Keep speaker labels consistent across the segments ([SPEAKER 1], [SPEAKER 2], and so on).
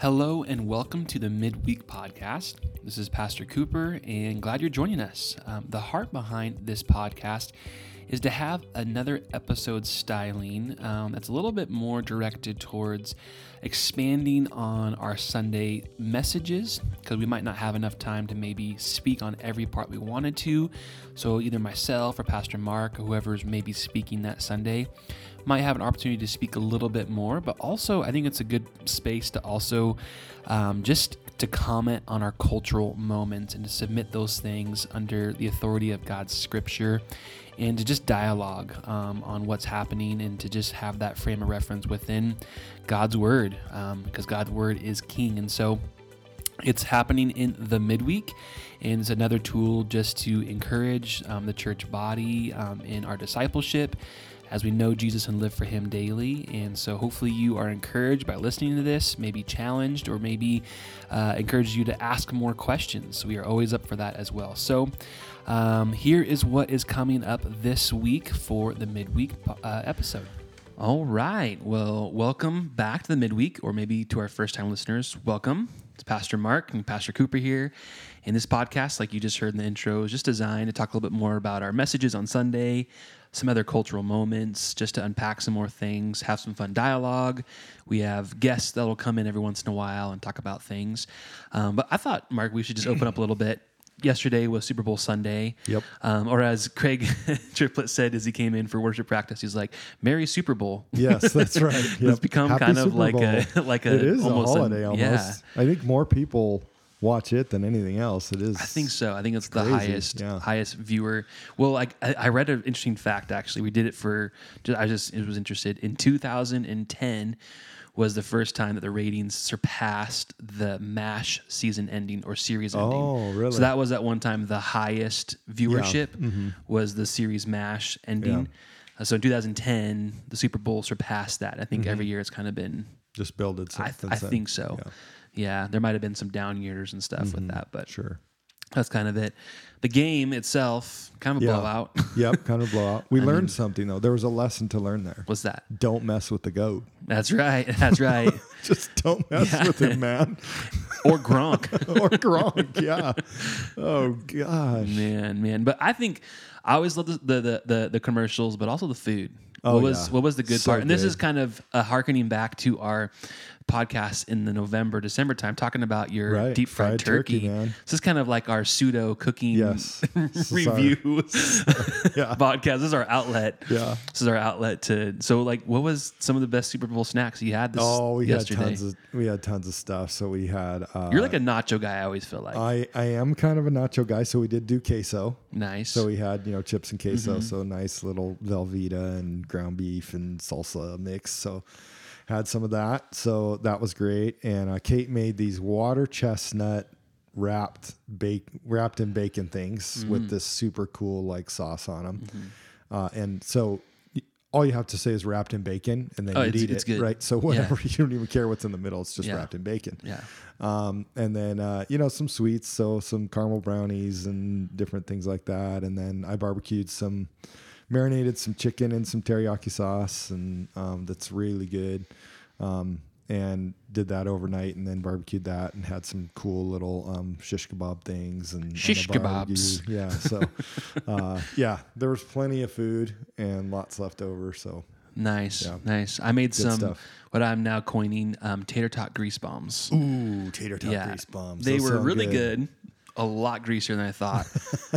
[SPEAKER 1] Hello and welcome to the Midweek Podcast. This is Pastor Cooper and glad you're joining us. Um, the heart behind this podcast is to have another episode styling um, that's a little bit more directed towards expanding on our Sunday messages because we might not have enough time to maybe speak on every part we wanted to. So, either myself or Pastor Mark, or whoever's maybe speaking that Sunday, might have an opportunity to speak a little bit more, but also I think it's a good space to also um, just to comment on our cultural moments and to submit those things under the authority of God's scripture and to just dialogue um, on what's happening and to just have that frame of reference within God's Word um, because God's Word is king. And so it's happening in the midweek and it's another tool just to encourage um, the church body um, in our discipleship as we know Jesus and live for Him daily. And so, hopefully, you are encouraged by listening to this, maybe challenged, or maybe uh, encouraged you to ask more questions. We are always up for that as well. So, um, here is what is coming up this week for the midweek uh, episode. All right. Well, welcome back to the midweek, or maybe to our first time listeners. Welcome. It's Pastor Mark and Pastor Cooper here. And this podcast, like you just heard in the intro, is just designed to talk a little bit more about our messages on Sunday, some other cultural moments, just to unpack some more things, have some fun dialogue. We have guests that'll come in every once in a while and talk about things. Um, but I thought, Mark, we should just open up a little bit yesterday was Super Bowl Sunday. Yep. Um, or as Craig Triplett said as he came in for worship practice, he's like, "Merry Super Bowl."
[SPEAKER 2] Yes, that's right. Yep.
[SPEAKER 1] it's become Happy kind Super of like Bowl. a like a
[SPEAKER 2] it is almost a holiday. A, almost. Yeah. I think more people watch it than anything else. It is. I
[SPEAKER 1] think so. I think it's, the highest yeah. highest viewer. Well, I, I read an interesting fact actually. We did it for. I just it was interested in 2010 was the first time that the ratings surpassed the MASH season ending or series oh,
[SPEAKER 2] ending.
[SPEAKER 1] Oh,
[SPEAKER 2] really?
[SPEAKER 1] So that was at one time the highest viewership yeah. mm-hmm. was the series MASH ending. Yeah. Uh, so in 2010, the Super Bowl surpassed that. I think mm-hmm. every year it's kind of been
[SPEAKER 2] just built itself.
[SPEAKER 1] I, th- I think so. Yeah. yeah there might have been some down years and stuff mm-hmm. with that, but
[SPEAKER 2] sure.
[SPEAKER 1] That's kind of it. The game itself, kind of a Yeah. blowout.
[SPEAKER 2] yep, kind of blowout. We learned something though. There was a lesson to learn there.
[SPEAKER 1] What's that?
[SPEAKER 2] don't mess with the goat.
[SPEAKER 1] That's right. That's right.
[SPEAKER 2] Just don't mess Yeah. with him, man.
[SPEAKER 1] or Gronk.
[SPEAKER 2] or Gronk, yeah. Oh gosh.
[SPEAKER 1] Man, man. But I think I always love the the, the the the commercials, but also the food. Oh, what was yeah. what was the good so part? And this is kind of a harkening back to our podcast in the November December time talking about your right. deep fried, fried turkey. turkey this is kind of like our pseudo cooking yes. review yeah. podcast. This is our outlet. Yeah, this is our outlet to. So like, what was some of the best Super Bowl snacks you had? This oh, we yesterday?
[SPEAKER 2] had tons of we had tons of stuff. So we had.
[SPEAKER 1] Uh, You're like a nacho guy. I always feel like
[SPEAKER 2] I I am kind of a nacho guy. So we did do queso.
[SPEAKER 1] Nice.
[SPEAKER 2] So we had you know chips and queso. Mm-hmm. So nice little Velveeta and ground beef and salsa mix. So had some of that. So that was great. And uh, Kate made these water chestnut wrapped bake wrapped in bacon things mm-hmm. with this super cool like sauce on them. Mm-hmm. Uh, and so all you have to say is wrapped in bacon and then oh, you eat it, good. right? So whatever, yeah. you don't even care what's in the middle. It's just yeah. wrapped in bacon.
[SPEAKER 1] Yeah. Um,
[SPEAKER 2] and then, uh, you know, some sweets. So some caramel brownies and different things like that. And then I barbecued some, marinated some chicken in some teriyaki sauce, and um, that's really good. Um, and did that overnight, and then barbecued that, and had some cool little um, shish kebab things and
[SPEAKER 1] shish and kebabs.
[SPEAKER 2] Yeah, so uh, yeah, there was plenty of food and lots left over. So
[SPEAKER 1] Nice, yeah. nice. I made Good some stuff. what I'm now coining um, tater tot grease bombs.
[SPEAKER 2] Ooh, tater tot yeah. grease bombs.
[SPEAKER 1] They Those were really good. good a lot greasier than I thought.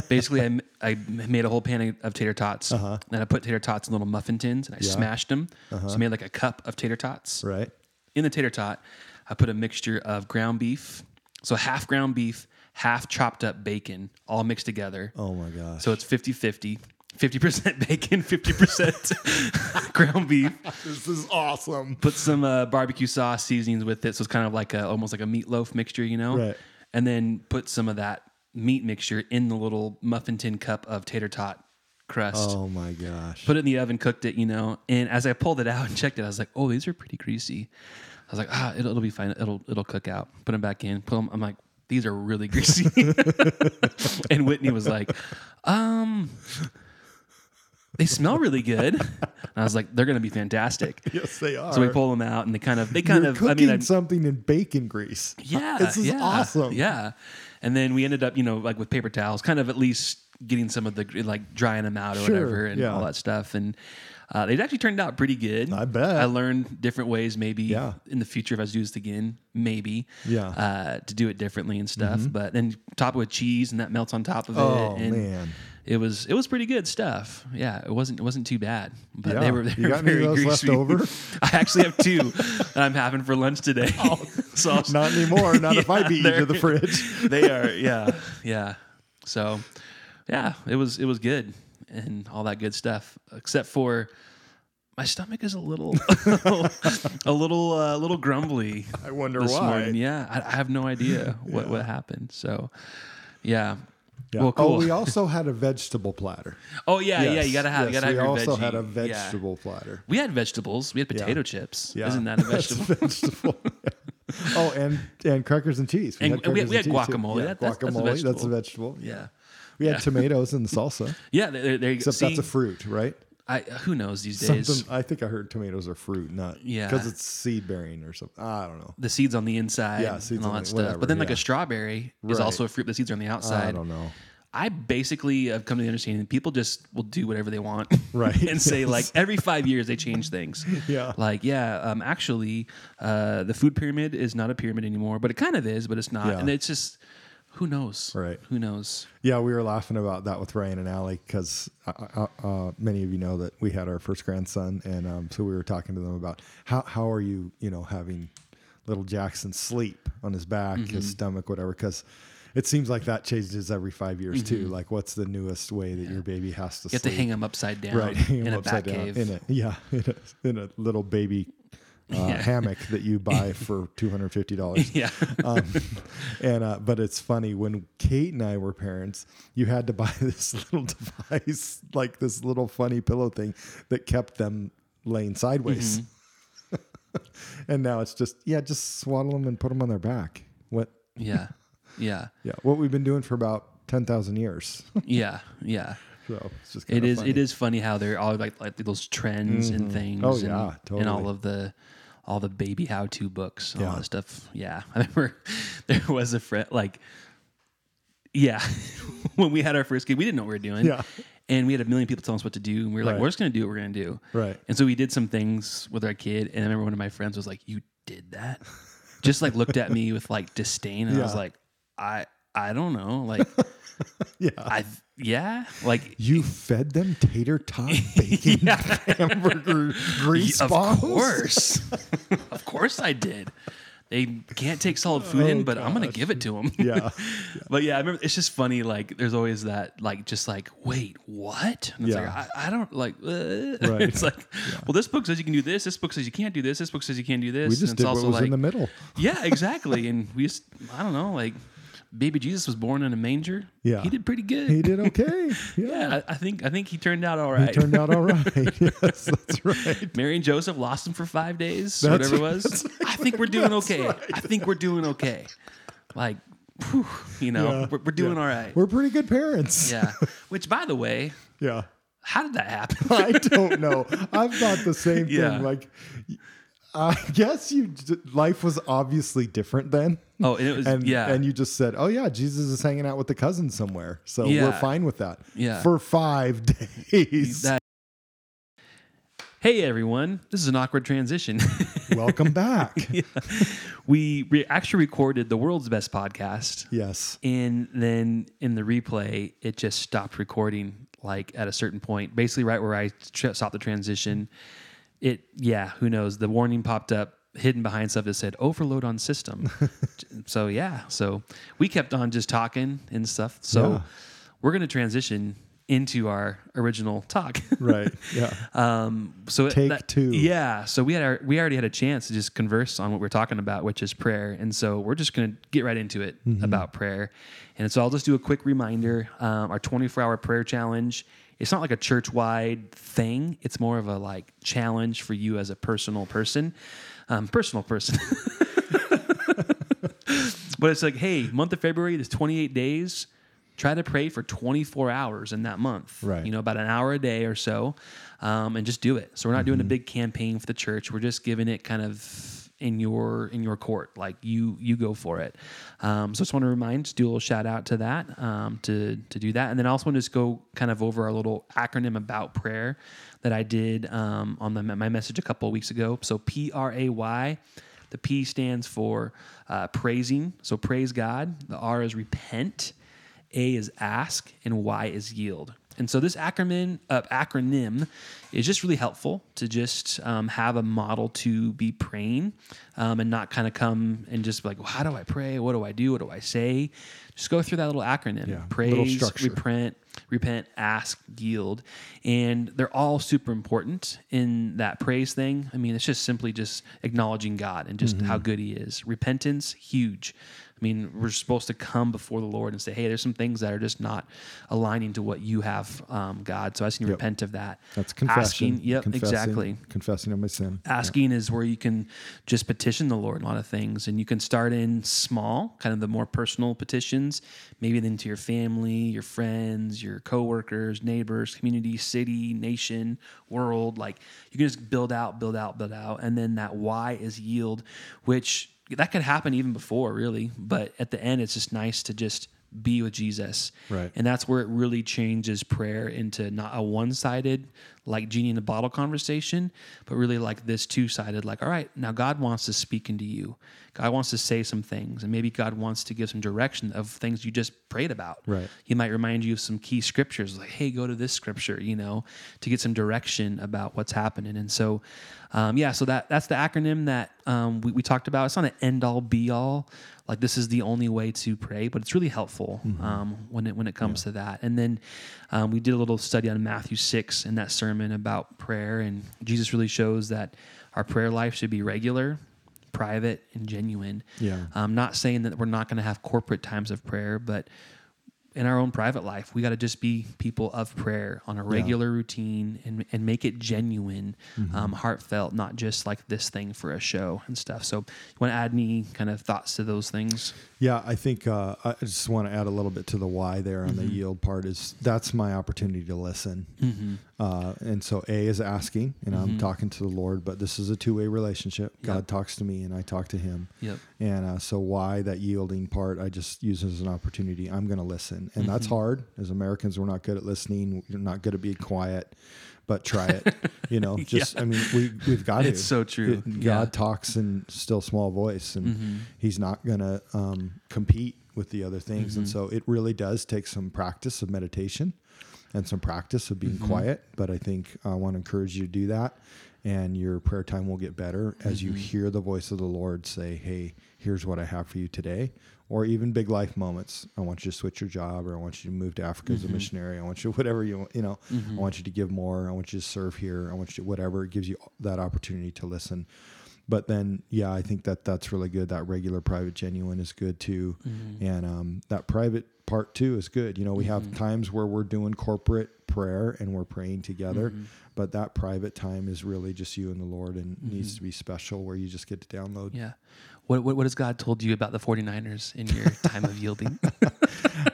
[SPEAKER 1] Basically, I, I made a whole pan of tater tots, uh-huh. and I put tater tots in little muffin tins, and I yeah. smashed them. Uh-huh. So I made like a cup of tater tots.
[SPEAKER 2] Right.
[SPEAKER 1] In the tater tot, I put a mixture of ground beef, so half ground beef, half chopped up bacon, all mixed together.
[SPEAKER 2] Oh my gosh!
[SPEAKER 1] So it's 50-50. 50% bacon, 50% ground beef.
[SPEAKER 2] This is awesome.
[SPEAKER 1] Put some uh, barbecue sauce seasonings with it. So it's kind of like a, almost like a meatloaf mixture, you know? Right and then put some of that meat mixture in the little muffin tin cup of tater tot crust.
[SPEAKER 2] Oh my gosh.
[SPEAKER 1] Put it in the oven, cooked it, you know. And as I pulled it out and checked it, I was like, "Oh, these are pretty greasy." I was like, "Ah, it'll, it'll be fine. It'll it'll cook out." Put them back in. Put them. I'm like, "These are really greasy." and Whitney was like, "Um, they smell really good. and I was like, they're going to be fantastic.
[SPEAKER 2] yes, they are.
[SPEAKER 1] So we pull them out, and they kind of, they kind
[SPEAKER 2] You're of, cooking I mean, I'm, something in bacon grease.
[SPEAKER 1] Yeah,
[SPEAKER 2] this
[SPEAKER 1] is yeah,
[SPEAKER 2] awesome.
[SPEAKER 1] Yeah, and then we ended up, you know, like with paper towels, kind of at least getting some of the like drying them out or sure, whatever, and yeah. all that stuff, and. Uh, it actually turned out pretty good.
[SPEAKER 2] I bet. I
[SPEAKER 1] learned different ways, maybe yeah. in the future if I do this again, maybe. Yeah. Uh, to do it differently and stuff. Mm-hmm. But then top it with cheese and that melts on top of oh,
[SPEAKER 2] it. And man
[SPEAKER 1] it was it was pretty good stuff. Yeah, it wasn't it wasn't too bad. But yeah. they were, they were very any greasy. I actually have two that I'm having for lunch today. Oh,
[SPEAKER 2] so not anymore. Not yeah, if I beat you to the
[SPEAKER 1] fridge. they are. Yeah, yeah. So yeah, it was it was good and all that good stuff. Except for my stomach is a little a little uh, a uh, little grumbly.
[SPEAKER 2] I wonder why. Morning.
[SPEAKER 1] Yeah, I, I, have no idea what yeah. what happened. So yeah.
[SPEAKER 2] Yeah. Well, cool. Oh, we also had a vegetable platter.
[SPEAKER 1] Oh yeah, yes. yeah. You gotta have. Yes. you gotta have. We also
[SPEAKER 2] veggie. had a vegetable yeah. platter.
[SPEAKER 1] We had vegetables. We had potato yeah. chips. Yeah. Isn't that a vegetable? vegetable.
[SPEAKER 2] oh, and and crackers and cheese.
[SPEAKER 1] We and had we, we had guacamole.
[SPEAKER 2] that's, guacamole. That's a vegetable. That's a vegetable. yeah. We had tomatoes and salsa.
[SPEAKER 1] Yeah, there,
[SPEAKER 2] Except see, that's a fruit, right?
[SPEAKER 1] I who knows these
[SPEAKER 2] days.
[SPEAKER 1] Something,
[SPEAKER 2] I think I heard tomatoes are fruit, not yeah, because it's seed bearing or something. I don't know.
[SPEAKER 1] The seeds on the inside, yeah, seeds and all that stuff. Whatever, but then yeah. like a strawberry right. is also a fruit. The seeds are on the outside. I
[SPEAKER 2] don't know.
[SPEAKER 1] I basically have come to the understanding that people just will do whatever they want,
[SPEAKER 2] right? and
[SPEAKER 1] yes. say like every five years they change things. yeah, like yeah, um, actually, uh, the food pyramid is not a pyramid anymore, but it kind of is, but it's not, yeah. and it's just who knows? Right. Who knows? Yeah,
[SPEAKER 2] we were laughing about that with Ryan and Allie because uh, uh, uh, many of you know that we had our first grandson, and um, so we were talking to them about how how are you, you know, having little Jackson sleep on his back, mm-hmm. his stomach, whatever, because it seems like that changes every five years mm-hmm. too. Like, what's the newest way that yeah. your baby has
[SPEAKER 1] to?
[SPEAKER 2] You
[SPEAKER 1] sleep? to hang him upside down, right? Hang him upside down cave. in it,
[SPEAKER 2] yeah, in a, in a little baby uh, yeah. hammock that you buy for two hundred fifty dollars. Yeah, um, and uh, but it's funny when Kate and I were parents, you had to buy this little device, like this little funny pillow thing that kept them laying sideways. Mm-hmm. and now it's just yeah, just swaddle them and put them on their back. What?
[SPEAKER 1] Yeah, yeah,
[SPEAKER 2] yeah. What we've been doing for about ten thousand years.
[SPEAKER 1] yeah, yeah. So it's it is, it is funny how they're all like like those trends mm-hmm. and things. Oh, and, yeah, totally. and all of the all the baby how to books, all yeah. that stuff. Yeah. I remember there was a friend, like, yeah, when we had our first kid, we didn't know what we were doing. Yeah. And we had a million people telling us what to do. And we were like, right. we're just going to do what we're going to do.
[SPEAKER 2] Right.
[SPEAKER 1] And so we did some things with our kid. And I remember one of my friends was like, you did that? just like looked at me with like disdain. And yeah. I was like, I, I don't know. Like, yeah, I yeah, like
[SPEAKER 2] you fed them tater tot bacon hamburger grease
[SPEAKER 1] of Of course, of course, I did. They can't take solid food oh, in, but gosh. I'm gonna give it to them. Yeah. yeah. but yeah, I remember it's just funny. Like, there's always that, like, just like, wait, what? And it's yeah. like, I, I don't like. Uh. Right. it's like, yeah. well, this book says you can do this. This book says you can't do this. This book says you can't do this.
[SPEAKER 2] We just
[SPEAKER 1] and did
[SPEAKER 2] it's what was like, in the middle.
[SPEAKER 1] yeah, exactly. and we just, I don't know, like, baby Jesus was born in a manger. Yeah, he did pretty good.
[SPEAKER 2] He did okay.
[SPEAKER 1] Yeah, yeah I, I, think I think he turned out all right.
[SPEAKER 2] He turned out all right. yes, that's right.
[SPEAKER 1] Mary and Joseph lost him for five days, that's, whatever it was. I think we're doing okay. Right. I think we're doing okay. Like, whew, you know, yeah. we're, we're, doing yeah. all right.
[SPEAKER 2] We're pretty good parents.
[SPEAKER 1] yeah. Which, by the way,
[SPEAKER 2] yeah.
[SPEAKER 1] How did that happen?
[SPEAKER 2] I don't know. I've thought the same thing. Like I guess you life was obviously different then.
[SPEAKER 1] Oh, it was and, yeah.
[SPEAKER 2] And you just said, "Oh yeah, Jesus is hanging out with the cousin somewhere." So yeah. we're fine with that. Yeah. For 5 days. That-
[SPEAKER 1] hey everyone. This is an awkward transition.
[SPEAKER 2] Welcome back. yeah.
[SPEAKER 1] We re- actually recorded the world's best podcast.
[SPEAKER 2] Yes.
[SPEAKER 1] And then in the replay, it just stopped recording like at a certain point, basically right where I stopped the transition it yeah who knows the warning popped up hidden behind stuff that said overload on system so yeah so we kept on just talking and stuff so yeah. we're going to transition into our original talk
[SPEAKER 2] right yeah um
[SPEAKER 1] so take that, two yeah so we had our we already had a chance to just converse on what we're talking about which is prayer and so we're just going to get right into it mm-hmm. about prayer and so i'll just do a quick reminder um, our 24 hour prayer challenge it's not like a church wide thing. It's more of a like challenge for you as a personal person, um, personal person. but it's like, hey, month of February, there's 28 days. Try to pray for 24 hours in that month. Right. You know, about an hour a day or so, um, and just do it. So we're not mm-hmm. doing a mm-hmm. big campaign for the church. We're just giving it kind of in your in your court. Like you you go for it. Um, so I just want to remind, just do a little shout out to that um, to to do that, and then I also want to just go kind of over our little acronym about prayer that I did um, on the, my message a couple weeks ago. So P R A Y. The P stands for uh, praising, so praise God. The R is repent, A is ask, and Y is yield. And so this acronym, uh, acronym it's just really helpful to just um, have a model to be praying um, and not kind of come and just be like, well, how do I pray? What do I do? What do I say? Just go through that little acronym yeah, praise, repent, repent, ask, yield. And they're all super important in that praise thing. I mean, it's just simply just acknowledging God and just mm-hmm. how good He is. Repentance, huge. I mean, we're supposed to come before the Lord and say, "Hey, there's some things that are just not aligning to what you have, um, God." So I just need to yep. repent of that.
[SPEAKER 2] That's confession asking.
[SPEAKER 1] Yep, exactly.
[SPEAKER 2] Confessing of my sin.
[SPEAKER 1] Asking yeah. is where you can just petition the Lord a lot of things, and you can start in small, kind of the more personal petitions, maybe then to your family, your friends, your coworkers, neighbors, community, city, nation, world. Like you can just build out, build out, build out, and then that why is yield, which that could happen even before really, but at the end, it's just nice to just be with Jesus. Right. And that's where it really changes prayer into not a one sided, like genie in the bottle conversation, but really like this two sided, like, all right, now God wants to speak into you. God wants to say some things, and maybe God wants to give some direction of things you just prayed about.
[SPEAKER 2] Right.
[SPEAKER 1] He might remind you of some key scriptures, like, hey, go to this scripture, you know, to get some direction about what's happening. And so, um, yeah, so that that's the acronym that um, we, we talked about. It's not an end all be all like this is the only way to pray, but it's really helpful mm-hmm. um, when it when it comes yeah. to that. And then um, we did a little study on Matthew six in that sermon about prayer, and Jesus really shows that our prayer life should be regular, private, and genuine. Yeah, I'm um, not saying that we're not going to have corporate times of prayer, but in our own private life, we got to just be people of prayer on a regular yeah. routine and, and make it genuine, mm-hmm. um, heartfelt, not just like this thing for a show and stuff. So, you want to add any kind of thoughts to those things?
[SPEAKER 2] Yeah, I think uh, I just want to add a little bit to the why there on mm-hmm. the yield part is that's my opportunity to listen. Mm-hmm. Uh, and so A is asking, and mm-hmm. I'm talking to the Lord, but this is a two way relationship. Yep. God talks to me, and I talk to Him. Yep. And uh, so why that yielding part? I just use as an opportunity. I'm going to listen, and that's mm-hmm. hard. As Americans, we're not good at listening. We're not good at being quiet but try it. You know, just yeah. I mean, we we've got
[SPEAKER 1] it's It's so true.
[SPEAKER 2] It, God yeah. talks in still small voice, and mm-hmm. He's not gonna um, compete with the other things. Mm-hmm. And so it really does take some practice of meditation and some practice of being mm-hmm. quiet. But I think I want to encourage you to do that, and your prayer time will get better as you mm-hmm. hear the voice of the Lord say, "Hey, here's what I have for you today." or even big life moments. I want you to switch your job, or I want you to move to Africa mm-hmm. as a mm-hmm. missionary. I want you whatever you you know. Mm-hmm. I want you to give more. I want you to serve here. I want you to, whatever. It gives you that opportunity to listen. But then, yeah, I think that that's really good. That regular private genuine is good too, mm-hmm. and um, that private part two is good. You know, we mm-hmm. have times where we're doing corporate prayer and we're praying together, mm-hmm. but that private time is really just you and the Lord and mm-hmm. needs to be special where you just get to download.
[SPEAKER 1] Yeah. What, what, what, has God told you about the 49ers in your time of yielding?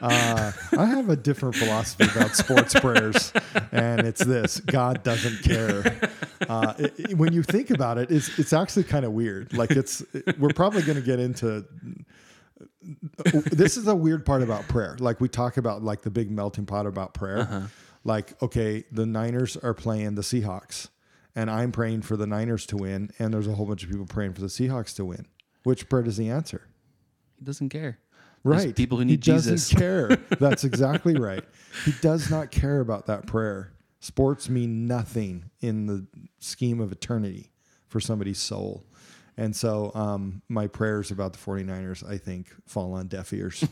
[SPEAKER 1] uh,
[SPEAKER 2] I have a different philosophy about sports prayers, and it's this God doesn't care. Uh, it, it, when you think about it, it's, it's actually kind of weird. Like, it's, it, we're probably going to get into this is a weird part about prayer. Like we talk about like the big melting pot about prayer. Uh-huh. Like okay, the Niners are playing the Seahawks and I'm praying for the Niners to win and there's a whole bunch of people praying for the Seahawks to win. Which prayer does he answer?
[SPEAKER 1] He doesn't care.
[SPEAKER 2] Right. There's
[SPEAKER 1] people who need he Jesus.
[SPEAKER 2] doesn't care. That's exactly right. He does not care about that prayer. Sports mean nothing in the scheme of eternity for somebody's soul. And so um, my prayers about the 49ers, I think, fall on deaf ears.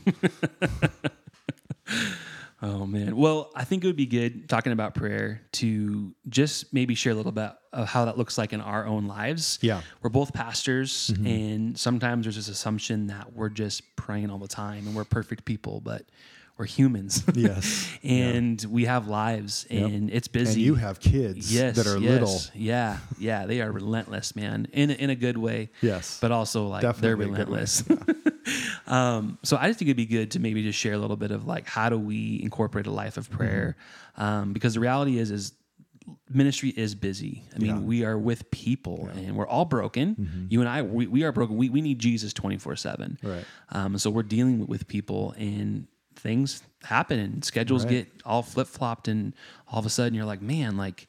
[SPEAKER 1] oh, man. Well, I think it would be good talking about prayer to just maybe share a little bit of how that looks like in our own lives.
[SPEAKER 2] Yeah.
[SPEAKER 1] We're both pastors, mm-hmm. and sometimes there's this assumption that we're just praying all the time and we're perfect people, but we're humans. Yes. and yeah. we have lives and yep. it's busy.
[SPEAKER 2] And you have kids yes, that are yes, little.
[SPEAKER 1] Yeah. Yeah. They are relentless, man. In in a good way.
[SPEAKER 2] Yes.
[SPEAKER 1] But also like Definitely they're relentless. Yeah. um, so I just think it'd be good to maybe just share a little bit of like how do we incorporate a life of prayer? Mm-hmm. Um, because the reality is is ministry is busy. I mean, yeah. we are with people yeah. and we're all broken. Mm-hmm. You and I, we, we are broken. We, we need Jesus 24 seven. Right. Um, so we're dealing with people and things happen and schedules right. get all flip flopped, and all of a sudden you're like, man, like,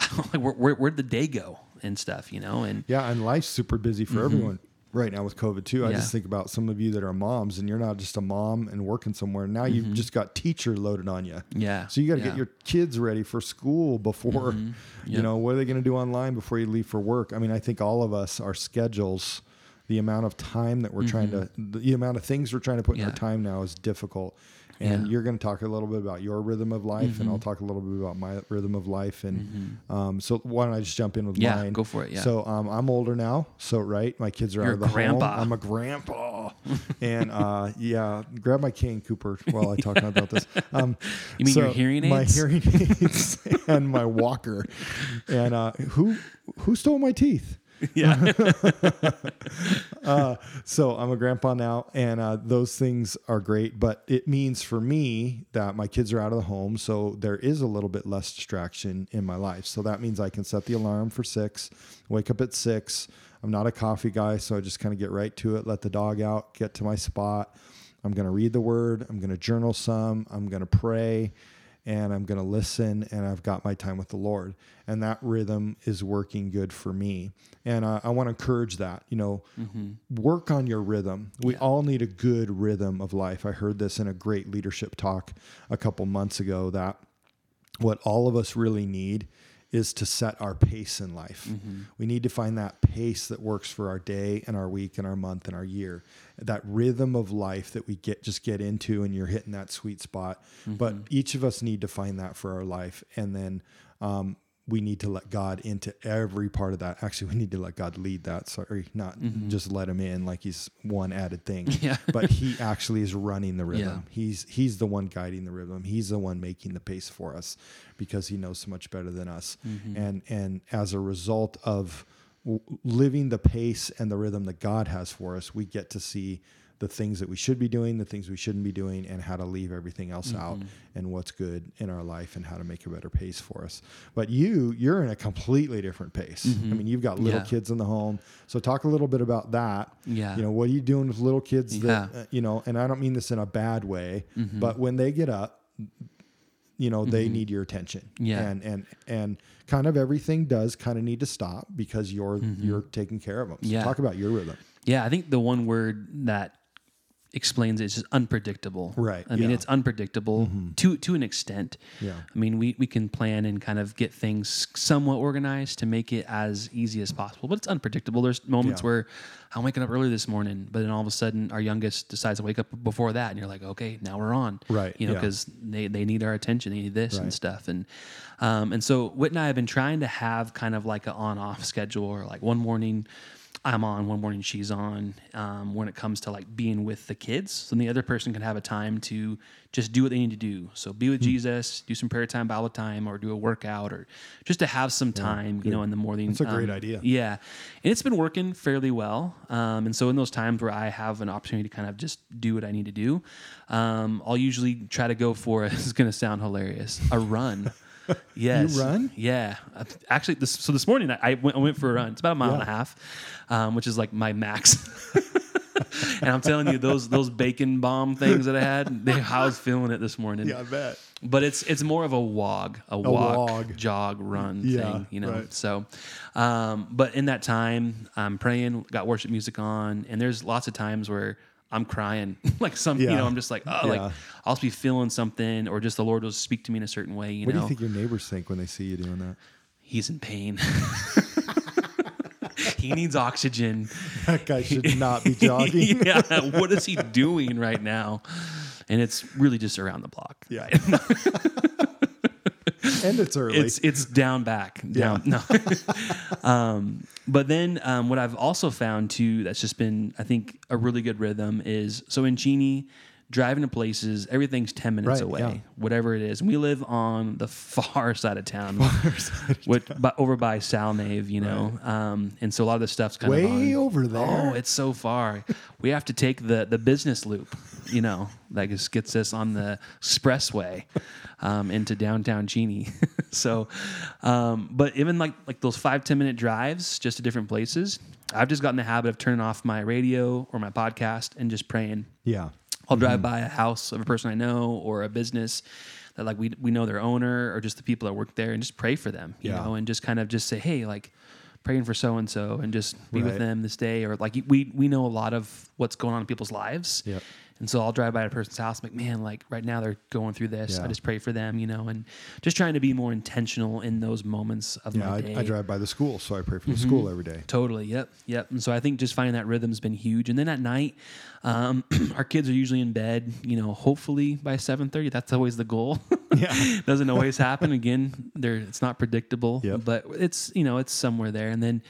[SPEAKER 1] where, where, would the day go and stuff, you know?
[SPEAKER 2] And yeah, and life's super busy for mm-hmm. everyone right now with COVID too. I yeah. just think about some of you that are moms and you're not just a mom and working somewhere. Now mm-hmm. you've just got teacher loaded on you.
[SPEAKER 1] Yeah.
[SPEAKER 2] So you got to yeah. get your kids ready for school before, mm-hmm. yep. you know, what are they going to do online before you leave for work? I mean, I think all of us, our schedules the amount of time that we're mm-hmm. trying to mm-hmm. the amount of things we're trying to put yeah. in our time now is difficult and yeah. you're going to talk a little bit about your rhythm of life mm-hmm. and i'll mm-hmm. talk a little bit about my rhythm of life and mm-hmm. um, so why don't i just jump in with
[SPEAKER 1] yeah,
[SPEAKER 2] mine
[SPEAKER 1] go for it yeah
[SPEAKER 2] so um, i'm older now so right my kids are You're out of the grandpa. home i'm a grandpa and uh, yeah grab my cane cooper while i talk about this um,
[SPEAKER 1] you mean so your hearing aids
[SPEAKER 2] my hearing aids and my walker and uh, who who stole my teeth yeah.
[SPEAKER 1] uh,
[SPEAKER 2] so I'm a grandpa now, and uh, those things are great. But it means for me that my kids are out of the home, so there is a little bit less distraction in my life. So that means I can set the alarm for six, wake up at six. I'm not a coffee guy, so I just kind of get right to it, let the dog out, get to my spot. I'm going to read the word. I'm going to journal some. I'm going to pray and I'm going to listen and I've got my time with the Lord. And that rhythm is working good for me. And I, I want to encourage that, you know, mm-hmm. work on your rhythm. We yeah. all need a good rhythm of life. I heard this in a great leadership talk a couple months ago that what all of us really need is to set our pace in life. Mm-hmm. We need to find that pace that works for our day and our week and our month and our year that rhythm of life that we get just get into and you're hitting that sweet spot mm-hmm. but each of us need to find that for our life and then um, we need to let God into every part of that. Actually, we need to let God lead that. Sorry, not mm-hmm. just let him in like he's one added thing. Yeah. but he actually is running the rhythm. Yeah. He's he's the one guiding the rhythm. He's the one making the pace for us because he knows so much better than us. Mm-hmm. And and as a result of living the pace and the rhythm that God has for us, we get to see the things that we should be doing, the things we shouldn't be doing, and how to leave everything else mm-hmm. out and what's good in our life and how to make a better pace for us. But you, you're in a completely different pace. Mm-hmm. I mean, you've got little yeah. kids in the home. So talk a little bit about that. Yeah. You know, what are you doing with little kids yeah. that, uh, you know, and I don't mean this in a bad way, mm-hmm. but when they get up, you know they mm-hmm. need your attention yeah and and and kind of everything does kind of need to stop because you're mm-hmm. you're taking care of them so yeah. talk about your rhythm
[SPEAKER 1] yeah i think the one word that explains it, it's just unpredictable.
[SPEAKER 2] Right.
[SPEAKER 1] I yeah. mean, it's unpredictable mm-hmm. to to an extent. Yeah. I mean, we we can plan and kind of get things somewhat organized to make it as easy as possible, but it's unpredictable. There's moments yeah. where I'm waking up early this morning, but then all of a sudden our youngest decides to wake up before that, and you're like, okay, now we're on.
[SPEAKER 2] Right.
[SPEAKER 1] You know, because yeah. they they need our attention, they need this right. and stuff, and um and so Whit and I have been trying to have kind of like an on off schedule or like one morning I'm on one morning, she's on. Um, when it comes to like being with the kids, so the other person can have a time to just do what they need to do. So be with mm-hmm. Jesus, do some prayer time, Bible time, or do a workout, or just to have some time, yeah, you know, in the morning. That's
[SPEAKER 2] a
[SPEAKER 1] great
[SPEAKER 2] um, idea.
[SPEAKER 1] Yeah, and it's been working fairly well. Um, and so in those times where I have an opportunity to kind of just do what I need to do, um, I'll usually try to go for. It's going to sound hilarious. A run. yes.
[SPEAKER 2] You run?
[SPEAKER 1] Yeah. Actually, this, so this morning I, I, went, I went for a run. It's about a mile yeah. and a half, um, which is like my max. and I'm telling you, those those bacon bomb things that I had, they, I was feeling it this morning.
[SPEAKER 2] Yeah, I bet.
[SPEAKER 1] But it's it's more of a wog, a, a walk, jog, run yeah, thing, you know. Right. So, um, but in that time, I'm praying, got worship music on, and there's lots of times where I'm crying. like some, yeah. you know, I'm just like, oh, yeah. like I'll be feeling something, or just the Lord will speak to me in a certain way.
[SPEAKER 2] You
[SPEAKER 1] what
[SPEAKER 2] know? do you think your neighbors think when they see you doing that?
[SPEAKER 1] He's in pain. he needs oxygen.
[SPEAKER 2] That guy should not be jogging. yeah,
[SPEAKER 1] what is he doing right now? And it's really just around the block.
[SPEAKER 2] Yeah and it's early.
[SPEAKER 1] It's it's down back. Down, yeah. No. um, but then um, what I've also found too that's just been I think a really good rhythm is so in Genie driving to places, everything's 10 minutes right, away, yeah. whatever it is. And we live on the far side of town, side of which, town. By, over by Salnave, you know. Right. Um, and so a lot of the stuff's kind
[SPEAKER 2] way of way over there. Oh,
[SPEAKER 1] it's so far. we have to take the, the business loop, you know, that just gets us on the expressway um, into downtown Genie. so, um, but even like, like those five ten minute drives just to different places, I've just gotten the habit of turning off my radio or my podcast and just praying.
[SPEAKER 2] Yeah
[SPEAKER 1] I'll drive mm-hmm. by a house of a person I know or a business that like we we know their owner or just the people that work there and just pray for them, you yeah. know, and just kind of just say, hey, like praying for so and so, and just be right. with them this day, or like we we know a lot of what's going on in people's lives. And so I'll drive by a person's house, I'm like, man, like right now they're going through this. Yeah. I just pray for them, you know, and just trying to be more intentional in those moments of yeah, my day. I,
[SPEAKER 2] I drive by the school, so I pray for mm-hmm. the school every day.
[SPEAKER 1] Totally. Yep. Yep. And so I think just finding that rhythm's been huge. And then at night, um, our kids are usually in bed, you know, hopefully by 7:30. That's always the goal. yeah. Doesn't always happen. Again, there it's not predictable, yep. but it's, you know, it's somewhere there. And then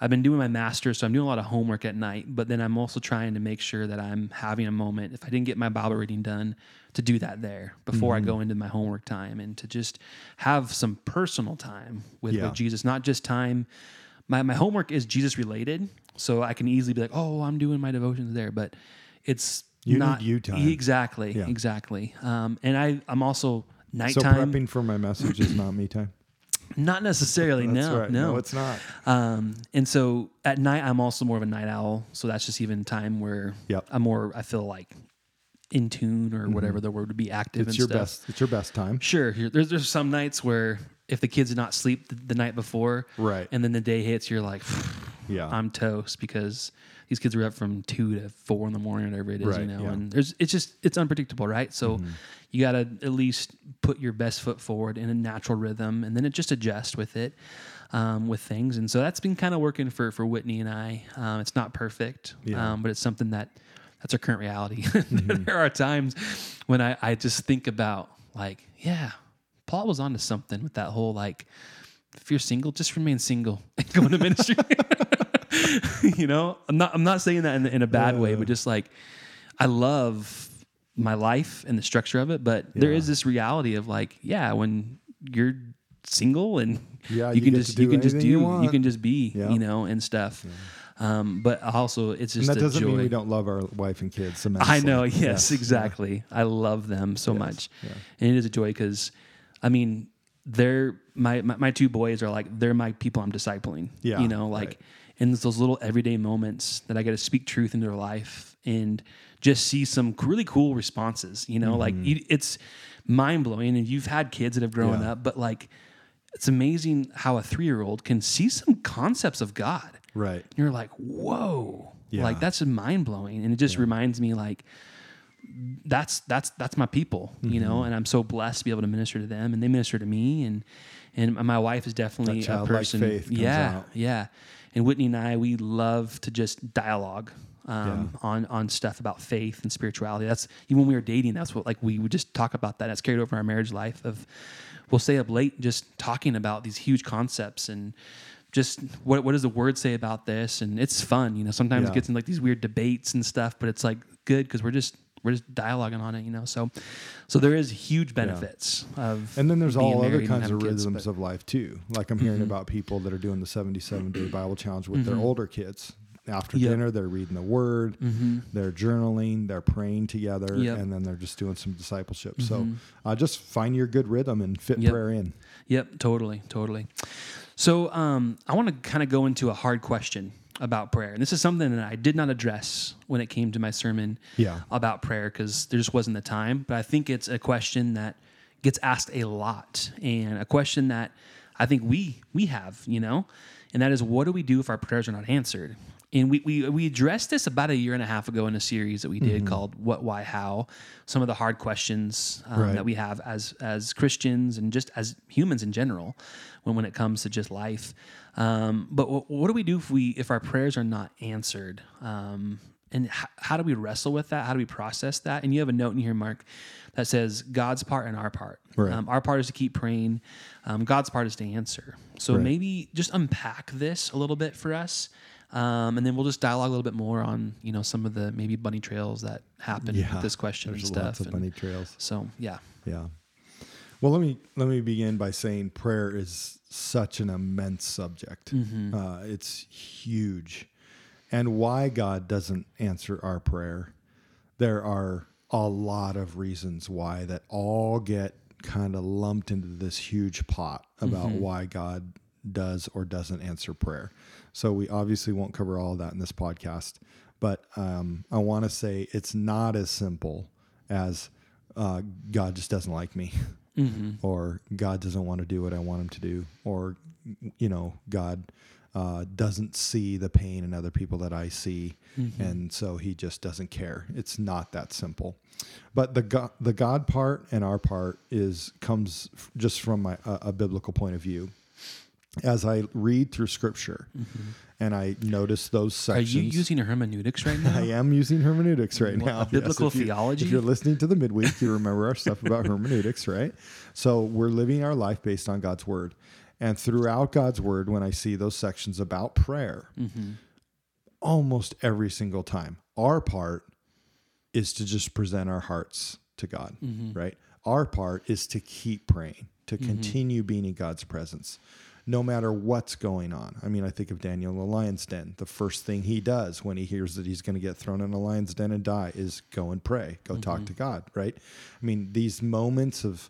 [SPEAKER 1] I've been doing my master's, so I'm doing a lot of homework at night, but then I'm also trying to make sure that I'm having a moment, if I didn't get my Bible reading done, to do that there before mm-hmm. I go into my homework time and to just have some personal time with, yeah. with Jesus, not just time. My, my homework is Jesus related, so I can easily be like, oh, I'm doing my devotions there, but it's
[SPEAKER 2] you
[SPEAKER 1] not
[SPEAKER 2] you time.
[SPEAKER 1] Exactly, yeah. exactly. Um, and I, I'm also nighttime.
[SPEAKER 2] So prepping for my message is not me time.
[SPEAKER 1] Not necessarily. no, right. no, no,
[SPEAKER 2] it's not.
[SPEAKER 1] Um, and so at night, I'm also more of a night owl. So that's just even time where yep. I'm more. I feel like in tune or mm-hmm. whatever the word would be active. It's
[SPEAKER 2] your
[SPEAKER 1] stuff.
[SPEAKER 2] best. It's your best time.
[SPEAKER 1] Sure. There's there's some nights where if the kids did not sleep the, the night before,
[SPEAKER 2] right,
[SPEAKER 1] and then the day hits, you're like. Yeah. I'm toast because these kids are up from two to four in the morning, whatever it is, right, you know. Yeah. And there's it's just it's unpredictable, right? So mm-hmm. you gotta at least put your best foot forward in a natural rhythm, and then it just adjusts with it. Um, with things, and so that's been kind of working for for Whitney and I. Um, it's not perfect, yeah. um, but it's something that that's our current reality. mm-hmm. there are times when I I just think about like, yeah, Paul was onto something with that whole like, if you're single, just remain single and go into ministry. you know, I'm not I'm not saying that in, in a bad way, but just like I love my life and the structure of it, but yeah. there is this reality of like, yeah, when you're single and yeah, you, can just you can just do you, you, can just be, yeah. you know, and stuff. Um, but also, it's just and that
[SPEAKER 2] doesn't
[SPEAKER 1] joy.
[SPEAKER 2] mean we don't love our wife and kids. Immensely. I
[SPEAKER 1] know. Yes, exactly. I love them so yes. much, and it is a joy because, I mean, they're my, my, my two boys are like they're my people I'm discipling. Yeah, you know, like. Right and it's those little everyday moments that I get to speak truth into their life and just see some really cool responses. You know, mm-hmm. like it's mind blowing. And you've had kids that have grown yeah. up, but like it's amazing how a three year old can see some concepts of God.
[SPEAKER 2] Right. And
[SPEAKER 1] you're like, whoa. Yeah. Like that's mind blowing. And it just yeah. reminds me like that's that's that's my people, mm-hmm. you know, and I'm so blessed to be able to minister to them, and they minister to me, and and my wife is definitely a person, yeah, out. yeah. And Whitney and I, we love to just dialogue um, yeah. on on stuff about faith and spirituality. That's even when we were dating, that's what like we would just talk about that. That's carried over our marriage life. Of we'll stay up late just talking about these huge concepts and just what what does the word say about this and it's fun you know sometimes yeah. it gets in like these weird debates and stuff but it's like good because we're just we're just dialoguing on it, you know. So, so there is huge benefits yeah. of,
[SPEAKER 2] and then there's all other kinds of rhythms of life too. Like I'm hearing mm-hmm. about people that are doing the 77 day Bible challenge with mm-hmm. their older kids. After yep. dinner, they're reading the Word, mm-hmm. they're journaling, they're praying together, yep. and then they're just doing some discipleship. So, mm-hmm. uh, just find your good rhythm and fit yep. prayer in.
[SPEAKER 1] Yep, totally, totally. So, um, I want to kind of go into a hard question about prayer. And this is something that I did not address when it came to my sermon yeah. about prayer because there just wasn't the time. But I think it's a question that gets asked a lot and a question that I think we we have, you know, and that is what do we do if our prayers are not answered? and we, we we addressed this about a year and a half ago in a series that we did mm-hmm. called "What, Why, How." Some of the hard questions um, right. that we have as as Christians and just as humans in general, when when it comes to just life. Um, but w- what do we do if we if our prayers are not answered? Um, and h- how do we wrestle with that? How do we process that? And you have a note in here, Mark, that says God's part and our part. Right. Um, our part is to keep praying. Um, God's part is to answer. So right. maybe just unpack this a little bit for us um, and then we'll just dialogue a little bit more on you know some of the maybe bunny trails that happen yeah, with this question and stuff. Lots of and
[SPEAKER 2] bunny trails.
[SPEAKER 1] So yeah.
[SPEAKER 2] Yeah. Well, let me let me begin by saying prayer is such an immense subject. Mm-hmm. Uh, it's huge, and why God doesn't answer our prayer, there are a lot of reasons why that all get kind of lumped into this huge pot about mm-hmm. why God does or doesn't answer prayer. So we obviously won't cover all of that in this podcast. But um, I want to say it's not as simple as uh, God just doesn't like me, mm-hmm. or God doesn't want to do what I want him to do, or, you know, God uh, doesn't see the pain in other people that I see, mm-hmm. and so he just doesn't care. It's not that simple. But the God, the God part and our part is comes f- just from my, a, biblical point of view as I read through scripture mm-hmm. and I notice those sections.
[SPEAKER 1] Are you using hermeneutics right now?
[SPEAKER 2] I am using hermeneutics right well, now.
[SPEAKER 1] Biblical yes, if theology?
[SPEAKER 2] You, if you're listening to the midweek, you remember our stuff about hermeneutics, right? So we're living our life based on God's word. And throughout God's word, when I see those sections about prayer, mm-hmm. almost every single time, our part is to just present our hearts to God, mm-hmm. right? Our part is to keep praying, to mm-hmm. continue being in God's presence no matter what's going on. I mean, I think of Daniel in the lion's den. The first thing he does when he hears that he's going to get thrown in a lion's den and die is go and pray, go mm-hmm. talk to God, right? I mean, these moments of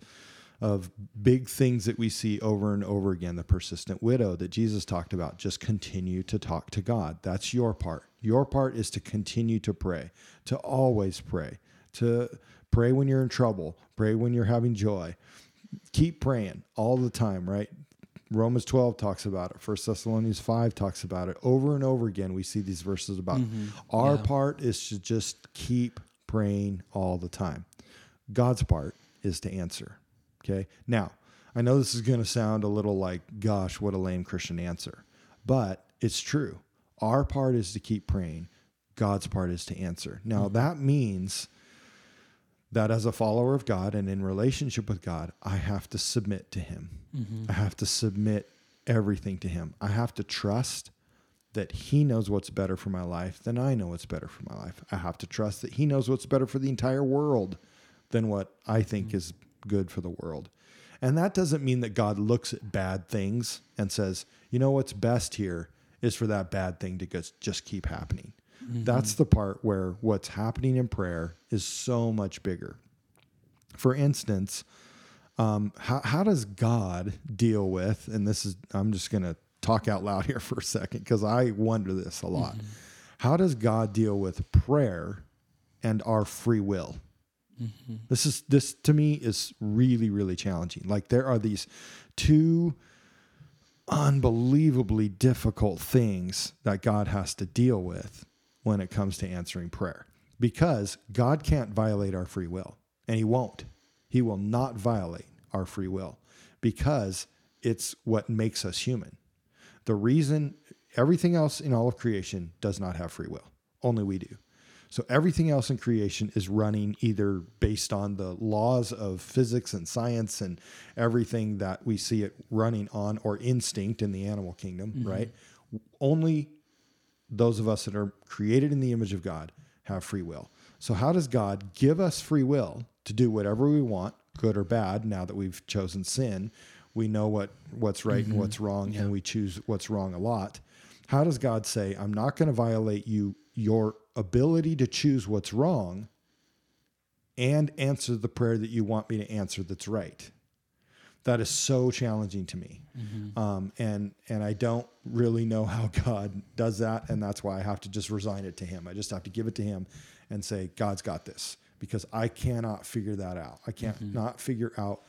[SPEAKER 2] of big things that we see over and over again, the persistent widow that Jesus talked about, just continue to talk to God. That's your part. Your part is to continue to pray, to always pray, to pray when you're in trouble, pray when you're having joy keep praying all the time, right? Romans 12 talks about it. First Thessalonians 5 talks about it. Over and over again, we see these verses about mm-hmm. our yeah. part is to just keep praying all the time. God's part is to answer. Okay. Now, I know this is going to sound a little like, gosh, what a lame Christian answer, but it's true. Our part is to keep praying, God's part is to answer. Now, mm-hmm. that means that as a follower of God and in relationship with God, I have to submit to Him. Mm-hmm. I have to submit everything to Him. I have to trust that He knows what's better for my life than I know what's better for my life. I have to trust that He knows what's better for the entire world than what I think mm-hmm. is good for the world. And that doesn't mean that God looks at bad things and says, you know what's best here is for that bad thing to just keep happening. Mm-hmm. That's the part where what's happening in prayer is so much bigger. For instance, um, how, how does God deal with, and this is, I'm just going to talk out loud here for a second because I wonder this a lot. Mm-hmm. How does God deal with prayer and our free will? Mm-hmm. This is this to me is really really challenging. Like there are these two unbelievably difficult things that God has to deal with when it comes to answering prayer because God can't violate our free will, and He won't. He will not violate our free will because it's what makes us human. The reason everything else in all of creation does not have free will, only we do. So everything else in creation is running either based on the laws of physics and science and everything that we see it running on or instinct in the animal kingdom, mm-hmm. right? Only those of us that are created in the image of God have free will. So, how does God give us free will to do whatever we want, good or bad, now that we've chosen sin? We know what, what's right mm-hmm. and what's wrong, yeah. and we choose what's wrong a lot. How does God say, I'm not going to violate you, your ability to choose what's wrong, and answer the prayer that you want me to answer that's right? that is so challenging to me mm-hmm. um, and and i don't really know how god does that and that's why i have to just resign it to him i just have to give it to him and say god's got this because i cannot figure that out i can't mm-hmm. not figure out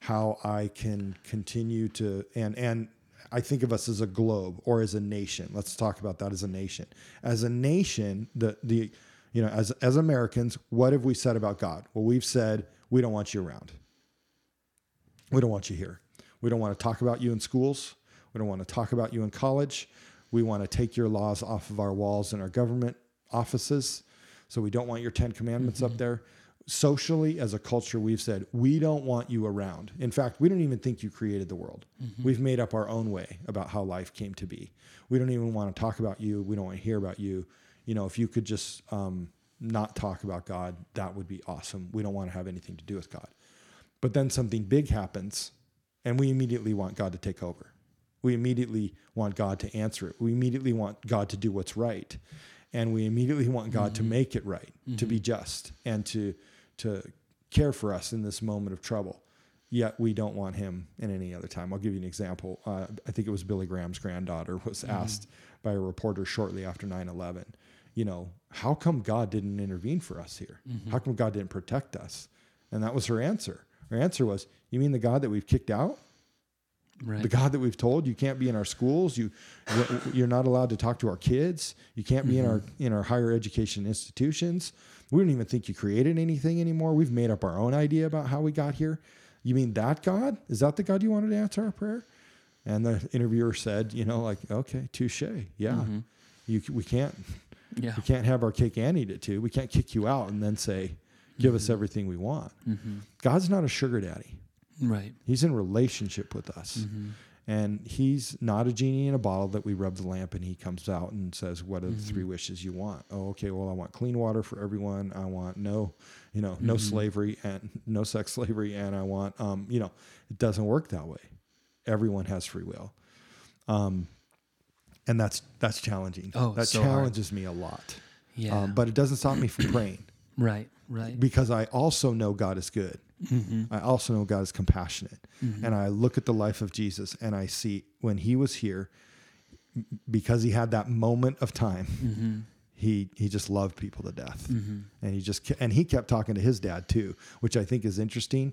[SPEAKER 2] how i can continue to and and I think of us as a globe or as a nation. Let's talk about that as a nation. As a nation, the the you know, as as Americans, what have we said about God? Well, we've said we don't want you around. We don't want you here. We don't want to talk about you in schools. We don't want to talk about you in college. We want to take your laws off of our walls and our government offices. So we don't want your 10 commandments mm-hmm. up there. Socially, as a culture, we've said, we don't want you around. In fact, we don't even think you created the world. Mm-hmm. We've made up our own way about how life came to be. We don't even want to talk about you. We don't want to hear about you. You know, if you could just um, not talk about God, that would be awesome. We don't want to have anything to do with God. But then something big happens, and we immediately want God to take over. We immediately want God to answer it. We immediately want God to do what's right. And we immediately want God mm-hmm. to make it right, mm-hmm. to be mm-hmm. just, and to, to care for us in this moment of trouble. Yet we don't want him in any other time. I'll give you an example. Uh, I think it was Billy Graham's granddaughter was mm-hmm. asked by a reporter shortly after 9 11, you know, how come God didn't intervene for us here? Mm-hmm. How come God didn't protect us? And that was her answer. Her answer was, You mean the God that we've kicked out? Right. The God that we've told you can't be in our schools, you you're not allowed to talk to our kids, you can't be mm-hmm. in our in our higher education institutions. We don't even think you created anything anymore. We've made up our own idea about how we got here. You mean that God? Is that the God you wanted to answer our prayer? And the interviewer said, you know, like, okay, touche. Yeah. Mm-hmm. You we can't
[SPEAKER 1] yeah.
[SPEAKER 2] we can't have our cake and eat it too. We can't kick you out and then say, give us mm-hmm. everything we want. Mm-hmm. God's not a sugar daddy.
[SPEAKER 1] Right.
[SPEAKER 2] He's in relationship with us. Mm-hmm. And he's not a genie in a bottle that we rub the lamp and he comes out and says, What are the mm-hmm. three wishes you want? Oh, okay, well, I want clean water for everyone. I want no, you know, mm-hmm. no slavery and no sex slavery. And I want, um, you know, it doesn't work that way. Everyone has free will. Um, and that's that's challenging. Oh, that so challenges hard. me a lot.
[SPEAKER 1] Yeah. Um,
[SPEAKER 2] but it doesn't stop me from praying.
[SPEAKER 1] Right, right.
[SPEAKER 2] Because I also know God is good. Mm-hmm. I also know God is compassionate. Mm-hmm. And I look at the life of Jesus and I see when he was here, because he had that moment of time, mm-hmm. he he just loved people to death. Mm-hmm. And he just and he kept talking to his dad too, which I think is interesting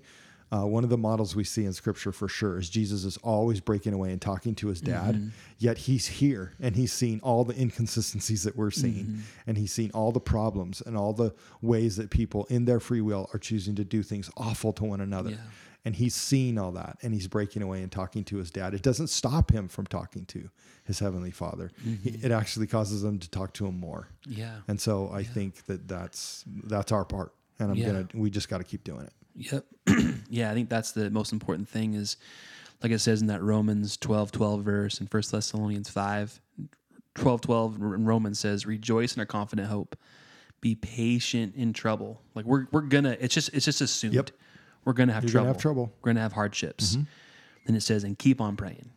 [SPEAKER 2] uh, one of the models we see in scripture for sure is Jesus is always breaking away and talking to his dad, mm-hmm. yet he's here and he's seen all the inconsistencies that we're seeing, mm-hmm. and he's seen all the problems and all the ways that people in their free will are choosing to do things awful to one another. Yeah. And he's seeing all that and he's breaking away and talking to his dad. It doesn't stop him from talking to his heavenly father, mm-hmm. it actually causes him to talk to him more.
[SPEAKER 1] Yeah.
[SPEAKER 2] And so I yeah. think that that's, that's our part. And I'm yeah. going to, we just got to keep doing it.
[SPEAKER 1] Yep. yeah, I think that's the most important thing is like it says in that Romans 12 12 verse and 1 Thessalonians 5 12 12 in Romans says, Rejoice in our confident hope. Be patient in trouble. Like we're we're gonna it's just it's just assumed yep. we're gonna have are trouble. Gonna have
[SPEAKER 2] trouble.
[SPEAKER 1] We're gonna have hardships. Mm-hmm. Then mm-hmm. it says, and keep on praying.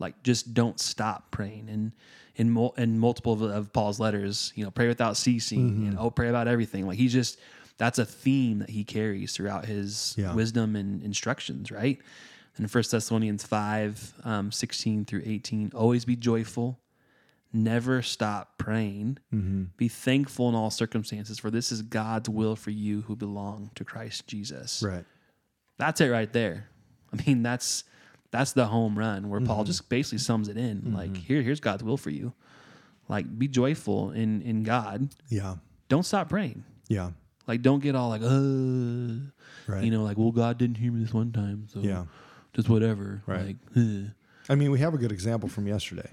[SPEAKER 1] Like just don't stop praying. And in mul- in multiple of, of, Paul's letters, you know, pray without ceasing. Mm-hmm. And oh, pray about everything. Like he's just that's a theme that he carries throughout his yeah. wisdom and instructions, right? in First Thessalonians 5, um, 16 through 18, always be joyful, never stop praying, mm-hmm. be thankful in all circumstances, for this is God's will for you who belong to Christ Jesus.
[SPEAKER 2] Right.
[SPEAKER 1] That's it right there. I mean, that's that's the home run where mm-hmm. Paul just basically sums it in. Mm-hmm. Like, here, here's God's will for you. Like, be joyful in in God.
[SPEAKER 2] Yeah.
[SPEAKER 1] Don't stop praying.
[SPEAKER 2] Yeah.
[SPEAKER 1] Like, don't get all like, uh, right. you know, like, well, God didn't hear me this one time, so yeah, just whatever. Right. Like, uh.
[SPEAKER 2] I mean, we have a good example from yesterday,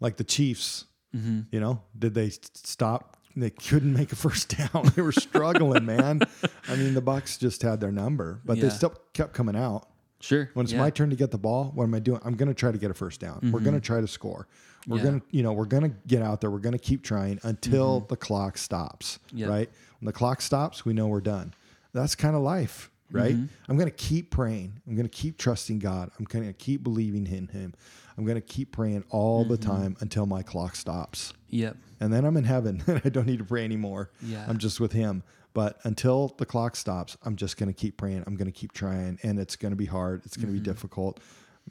[SPEAKER 2] like the Chiefs. Mm-hmm. You know, did they stop? They couldn't make a first down. they were struggling, man. I mean, the Bucs just had their number, but yeah. they still kept coming out.
[SPEAKER 1] Sure.
[SPEAKER 2] When it's yeah. my turn to get the ball, what am I doing? I'm going to try to get a first down. Mm-hmm. We're going to try to score. We're yeah. going to, you know, we're going to get out there. We're going to keep trying until mm-hmm. the clock stops, yep. right? the clock stops, we know we're done. That's kind of life, right? Mm-hmm. I'm going to keep praying. I'm going to keep trusting God. I'm going to keep believing in Him. I'm going to keep praying all mm-hmm. the time until my clock stops.
[SPEAKER 1] Yep.
[SPEAKER 2] And then I'm in heaven and I don't need to pray anymore. Yeah. I'm just with Him. But until the clock stops, I'm just going to keep praying. I'm going to keep trying. And it's going to be hard. It's going to mm-hmm. be difficult.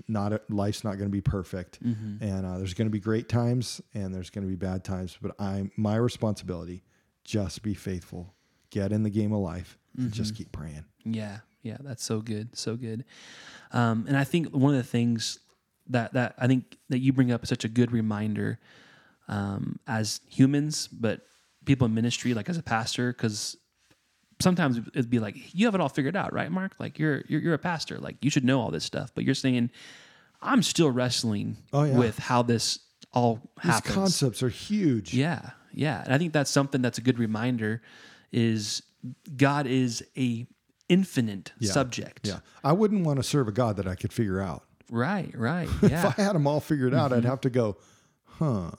[SPEAKER 2] Not a, life's not going to be perfect, mm-hmm. and uh, there's going to be great times and there's going to be bad times. But I'm my responsibility just be faithful, get in the game of life, mm-hmm. just keep praying.
[SPEAKER 1] Yeah, yeah, that's so good, so good. Um, and I think one of the things that that I think that you bring up is such a good reminder um, as humans, but people in ministry, like as a pastor, because sometimes it'd be like you have it all figured out, right, Mark? Like you're, you're you're a pastor, like you should know all this stuff, but you're saying I'm still wrestling oh, yeah. with how this all
[SPEAKER 2] happens. These concepts are huge.
[SPEAKER 1] Yeah, yeah. And I think that's something that's a good reminder is God is a infinite yeah. subject.
[SPEAKER 2] Yeah. I wouldn't want to serve a God that I could figure out.
[SPEAKER 1] Right, right. Yeah.
[SPEAKER 2] if I had them all figured out, mm-hmm. I'd have to go, huh.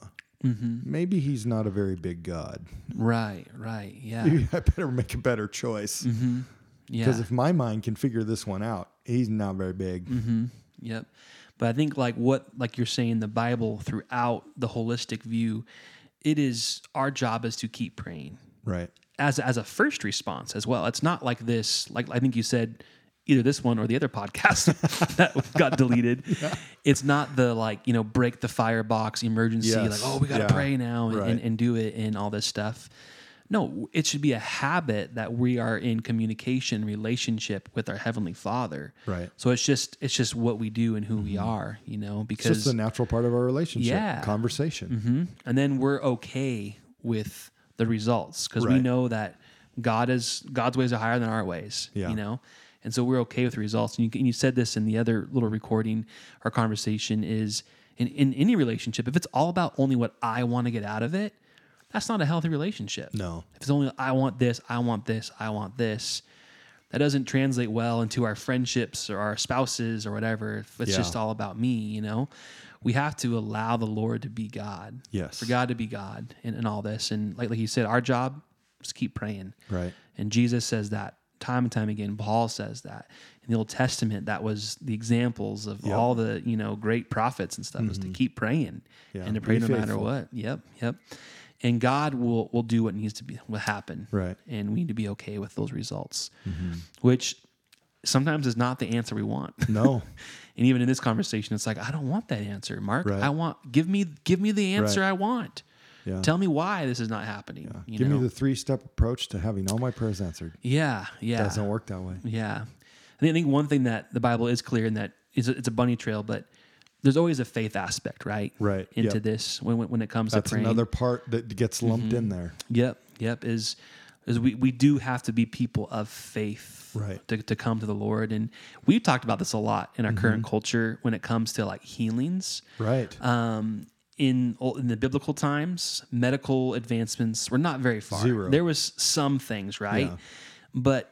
[SPEAKER 2] Mm-hmm. Maybe he's not a very big God.
[SPEAKER 1] Right, right. Yeah.
[SPEAKER 2] I better make a better choice. Mm-hmm. Yeah. Because if my mind can figure this one out, he's not very big. Mm-hmm.
[SPEAKER 1] Yep. But I think like what like you're saying, the Bible throughout the holistic view, it is our job is to keep praying.
[SPEAKER 2] Right.
[SPEAKER 1] As as a first response as well. It's not like this, like I think you said either this one or the other podcast that got deleted. Yeah. It's not the like, you know, break the firebox emergency, yes. like, oh, we got to yeah. pray now and, right. and, and, do it and all this stuff. No, it should be a habit that we are in communication relationship with our heavenly Father.
[SPEAKER 2] Right.
[SPEAKER 1] So it's just it's just what we do and who mm-hmm. we are, you know, because it's just a
[SPEAKER 2] natural part of our relationship, yeah. conversation. Mm-hmm.
[SPEAKER 1] And then we're okay with the results because right. we know that God is God's ways are higher than our ways, yeah. you know. And so we're okay with the results. And you, and you said this in the other little recording, our conversation is in, in any relationship, if it's all about only what I want to get out of it, that's not a healthy relationship.
[SPEAKER 2] No.
[SPEAKER 1] If it's only I want this, I want this, I want this, that doesn't translate well into our friendships or our spouses or whatever. If it's yeah. just all about me, you know. We have to allow the Lord to be God.
[SPEAKER 2] Yes.
[SPEAKER 1] For God to be God in, in all this. And like like you said, our job is keep praying.
[SPEAKER 2] Right.
[SPEAKER 1] And Jesus says that time and time again. Paul says that in the Old Testament. That was the examples of yep. all the you know great prophets and stuff mm-hmm. was to keep praying yeah. and to pray Be no faithful. matter what. Yep, yep and God will will do what needs to be will happen.
[SPEAKER 2] Right.
[SPEAKER 1] And we need to be okay with those results, mm-hmm. which sometimes is not the answer we want.
[SPEAKER 2] No.
[SPEAKER 1] and even in this conversation, it's like I don't want that answer, Mark. Right. I want give me give me the answer right. I want. Yeah. Tell me why this is not happening. Yeah.
[SPEAKER 2] Give
[SPEAKER 1] know?
[SPEAKER 2] me the three step approach to having all my prayers answered.
[SPEAKER 1] Yeah, yeah. It
[SPEAKER 2] doesn't work that way.
[SPEAKER 1] Yeah, I think one thing that the Bible is clear in that is it's a bunny trail, but there's always a faith aspect, right?
[SPEAKER 2] Right.
[SPEAKER 1] Into yep. this when, when it comes That's to praying.
[SPEAKER 2] another part that gets lumped mm-hmm. in there.
[SPEAKER 1] Yep. Yep. Is is we, we do have to be people of faith
[SPEAKER 2] right
[SPEAKER 1] to, to come to the lord and we've talked about this a lot in our mm-hmm. current culture when it comes to like healings
[SPEAKER 2] right
[SPEAKER 1] um in in the biblical times medical advancements were not very far Zero. there was some things right yeah. but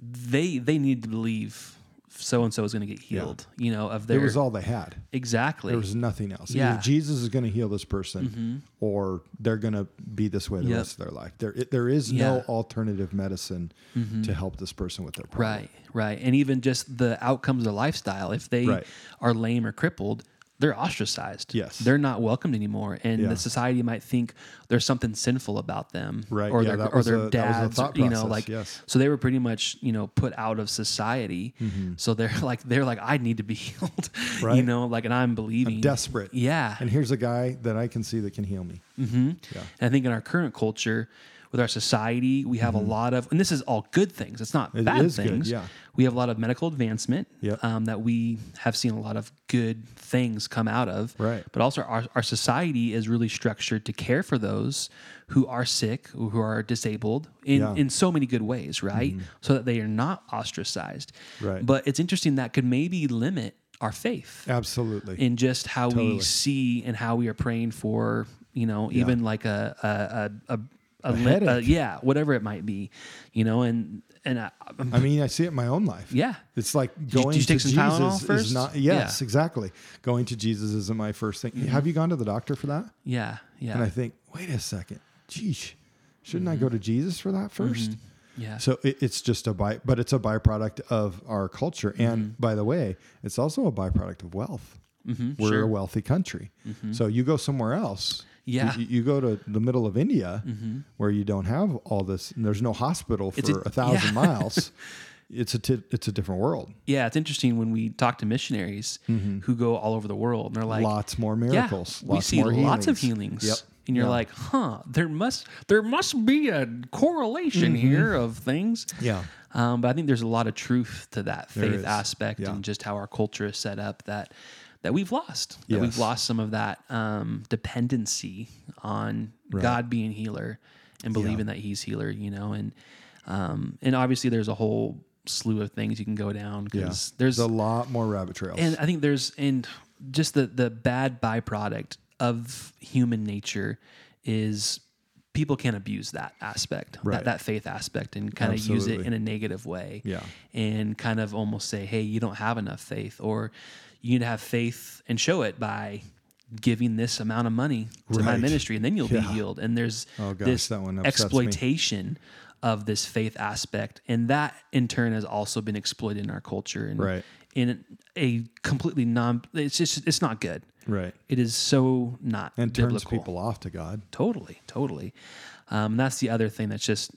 [SPEAKER 1] they they need to believe so and so is going to get healed. Yeah. You know, of their.
[SPEAKER 2] It was all they had.
[SPEAKER 1] Exactly.
[SPEAKER 2] There was nothing else. Yeah. Either Jesus is going to heal this person, mm-hmm. or they're going to be this way the yep. rest of their life. There, it, there is yeah. no alternative medicine mm-hmm. to help this person with their problem. Right.
[SPEAKER 1] Right. And even just the outcomes of lifestyle. If they right. are lame or crippled, they're ostracized.
[SPEAKER 2] Yes.
[SPEAKER 1] They're not welcomed anymore. And yeah. the society might think there's something sinful about them.
[SPEAKER 2] Right. Or yeah, their or
[SPEAKER 1] a, dads. Or, you know, like yes. so they were pretty much, you know, put out of society. Mm-hmm. So they're like they're like, I need to be healed. Right. You know, like and I'm believing. I'm
[SPEAKER 2] desperate.
[SPEAKER 1] Yeah.
[SPEAKER 2] And here's a guy that I can see that can heal me.
[SPEAKER 1] Mm-hmm. Yeah. And I think in our current culture, with our society. We have mm-hmm. a lot of, and this is all good things. It's not it bad things. Good, yeah. We have a lot of medical advancement
[SPEAKER 2] yep.
[SPEAKER 1] um, that we have seen a lot of good things come out of.
[SPEAKER 2] Right.
[SPEAKER 1] But also, our, our society is really structured to care for those who are sick, who are disabled in, yeah. in so many good ways, right? Mm-hmm. So that they are not ostracized.
[SPEAKER 2] Right.
[SPEAKER 1] But it's interesting that could maybe limit our faith.
[SPEAKER 2] Absolutely.
[SPEAKER 1] In just how totally. we see and how we are praying for, you know, even yeah. like a, a, a, a, a uh, yeah, whatever it might be, you know, and and
[SPEAKER 2] I, I, mean, I see it in my own life.
[SPEAKER 1] Yeah,
[SPEAKER 2] it's like going you, did you to Jesus is not. Yes, yeah. exactly. Going to Jesus isn't my first thing. Mm-hmm. Have you gone to the doctor for that?
[SPEAKER 1] Yeah, yeah.
[SPEAKER 2] And I think, wait a second, geez, shouldn't mm-hmm. I go mm-hmm. to Jesus for that 1st mm-hmm.
[SPEAKER 1] Yeah.
[SPEAKER 2] So it, it's just a by, but it's a byproduct of our culture, mm-hmm. and by the way, it's also a byproduct of wealth. Mm-hmm. We're sure. a wealthy country, so you go somewhere else
[SPEAKER 1] yeah.
[SPEAKER 2] You, you, go to the middle of India mm-hmm. where you don't have all this, and there's no hospital for a, a, thousand yeah. miles. It's a t- it's a different world.
[SPEAKER 1] Yeah, it's interesting when we talk to missionaries mm-hmm. who go all over the world, and they're like,
[SPEAKER 2] lots more miracles.
[SPEAKER 1] Yeah, lots we see
[SPEAKER 2] lots
[SPEAKER 1] healings. of healings. Yep. And you're yeah. like, huh? There must there must be a correlation mm-hmm. here of things.
[SPEAKER 2] Yeah. Um,
[SPEAKER 1] but I think there's a lot of truth to that faith aspect and just how our culture is set up. That that we've lost. That yes. we've lost some of that um, dependency on right. God being healer and believing yeah. that He's healer. You know, and um, and obviously there's a whole slew of things you can go down because yeah. there's
[SPEAKER 2] a lot more rabbit trails.
[SPEAKER 1] And I think there's and just the the bad byproduct of human nature is people can abuse that aspect, right. that, that faith aspect, and kind of use it in a negative way.
[SPEAKER 2] Yeah.
[SPEAKER 1] And kind of almost say, hey, you don't have enough faith, or you need to have faith and show it by giving this amount of money to right. my ministry and then you'll yeah. be healed and there's oh, gosh, this exploitation me. of this faith aspect and that in turn has also been exploited in our culture and
[SPEAKER 2] right.
[SPEAKER 1] in a completely non it's just it's not good
[SPEAKER 2] right
[SPEAKER 1] it is so not and turns
[SPEAKER 2] people off to god
[SPEAKER 1] totally totally um, that's the other thing that's just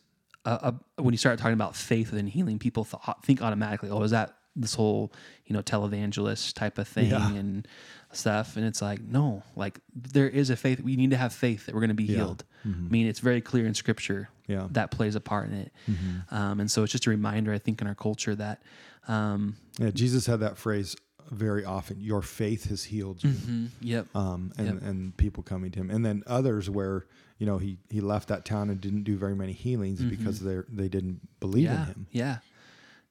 [SPEAKER 1] uh, uh, when you start talking about faith and healing people th- think automatically oh is that this whole you know televangelist type of thing yeah. and stuff and it's like no like there is a faith we need to have faith that we're going to be yeah. healed mm-hmm. i mean it's very clear in scripture
[SPEAKER 2] yeah.
[SPEAKER 1] that plays a part in it mm-hmm. um, and so it's just a reminder i think in our culture that um,
[SPEAKER 2] yeah jesus had that phrase very often your faith has healed you
[SPEAKER 1] mm-hmm. yep
[SPEAKER 2] um and yep. and people coming to him and then others where you know he he left that town and didn't do very many healings mm-hmm. because they they didn't believe
[SPEAKER 1] in
[SPEAKER 2] him
[SPEAKER 1] yeah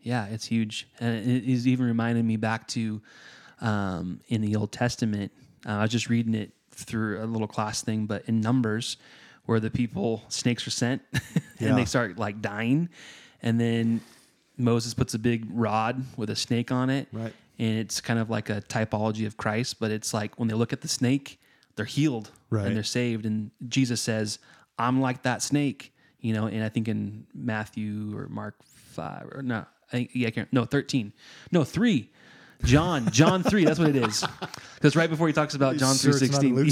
[SPEAKER 1] yeah, it's huge. And it is even reminding me back to um, in the Old Testament. Uh, I was just reading it through a little class thing, but in Numbers, where the people, snakes are sent and yeah. they start like dying. And then Moses puts a big rod with a snake on it.
[SPEAKER 2] Right.
[SPEAKER 1] And it's kind of like a typology of Christ, but it's like when they look at the snake, they're healed right. and they're saved. And Jesus says, I'm like that snake, you know. And I think in Matthew or Mark 5, or no. I think, yeah, I can't, no, 13. No, 3. John, John 3, that's what it is. Because right before he talks about John sure 3.16.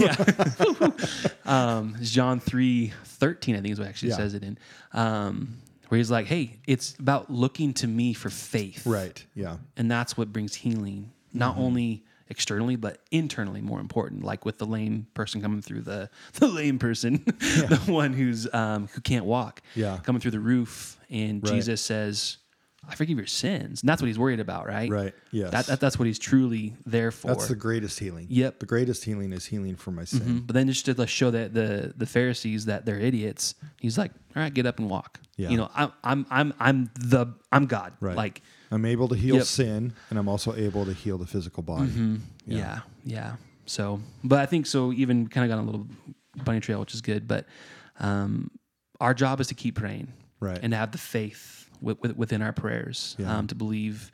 [SPEAKER 1] yeah. yeah. um, John 3, 13, I think is what actually yeah. says it in. Um, where he's like, hey, it's about looking to me for faith.
[SPEAKER 2] Right, yeah.
[SPEAKER 1] And that's what brings healing. Not mm-hmm. only externally, but internally more important. Like with the lame person coming through the the lame person, yeah. the one who's um, who can't walk,
[SPEAKER 2] yeah,
[SPEAKER 1] coming through the roof, and right. Jesus says, "I forgive your sins," and that's what he's worried about, right?
[SPEAKER 2] Right. Yeah.
[SPEAKER 1] That, that, that's what he's truly there for.
[SPEAKER 2] That's the greatest healing.
[SPEAKER 1] Yep.
[SPEAKER 2] The greatest healing is healing for my sin. Mm-hmm.
[SPEAKER 1] But then just to like, show that the the Pharisees that they're idiots, he's like, "All right, get up and walk." Yeah. You know, I'm I'm I'm I'm the I'm God. Right. Like
[SPEAKER 2] I'm able to heal yep. sin, and I'm also able to heal the physical body. Mm-hmm.
[SPEAKER 1] Yeah. yeah. yeah, So, but I think so. Even kind of got a little bunny trail, which is good. But um, our job is to keep praying,
[SPEAKER 2] right,
[SPEAKER 1] and to have the faith w- w- within our prayers yeah. um, to believe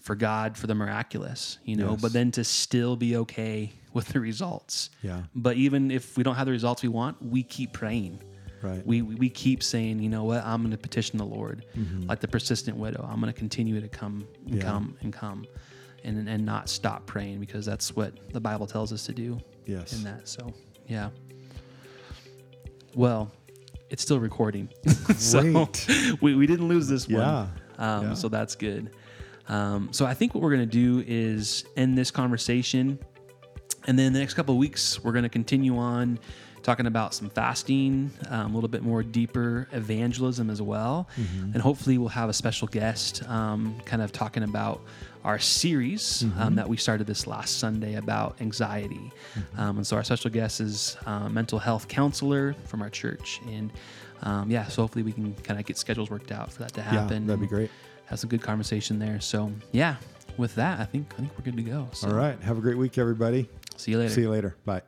[SPEAKER 1] for God for the miraculous, you know. Yes. But then to still be okay with the results.
[SPEAKER 2] Yeah.
[SPEAKER 1] But even if we don't have the results we want, we keep praying.
[SPEAKER 2] Right.
[SPEAKER 1] We we keep saying, you know what? I'm going to petition the Lord, mm-hmm. like the persistent widow. I'm going to continue to come and yeah. come and come, and and not stop praying because that's what the Bible tells us to do.
[SPEAKER 2] Yes.
[SPEAKER 1] In that, so yeah. Well, it's still recording, so we we didn't lose this yeah. one. Um, yeah. So that's good. Um, so I think what we're going to do is end this conversation. And then the next couple of weeks, we're going to continue on talking about some fasting, um, a little bit more deeper evangelism as well. Mm-hmm. And hopefully, we'll have a special guest um, kind of talking about our series um, mm-hmm. um, that we started this last Sunday about anxiety. Mm-hmm. Um, and so, our special guest is uh, mental health counselor from our church. And um, yeah, so hopefully, we can kind of get schedules worked out for that to happen. Yeah,
[SPEAKER 2] that'd be great.
[SPEAKER 1] Have some good conversation there. So, yeah, with that, I think I think we're good to go. So.
[SPEAKER 2] All right. Have a great week, everybody.
[SPEAKER 1] See you later.
[SPEAKER 2] See you later. Bye.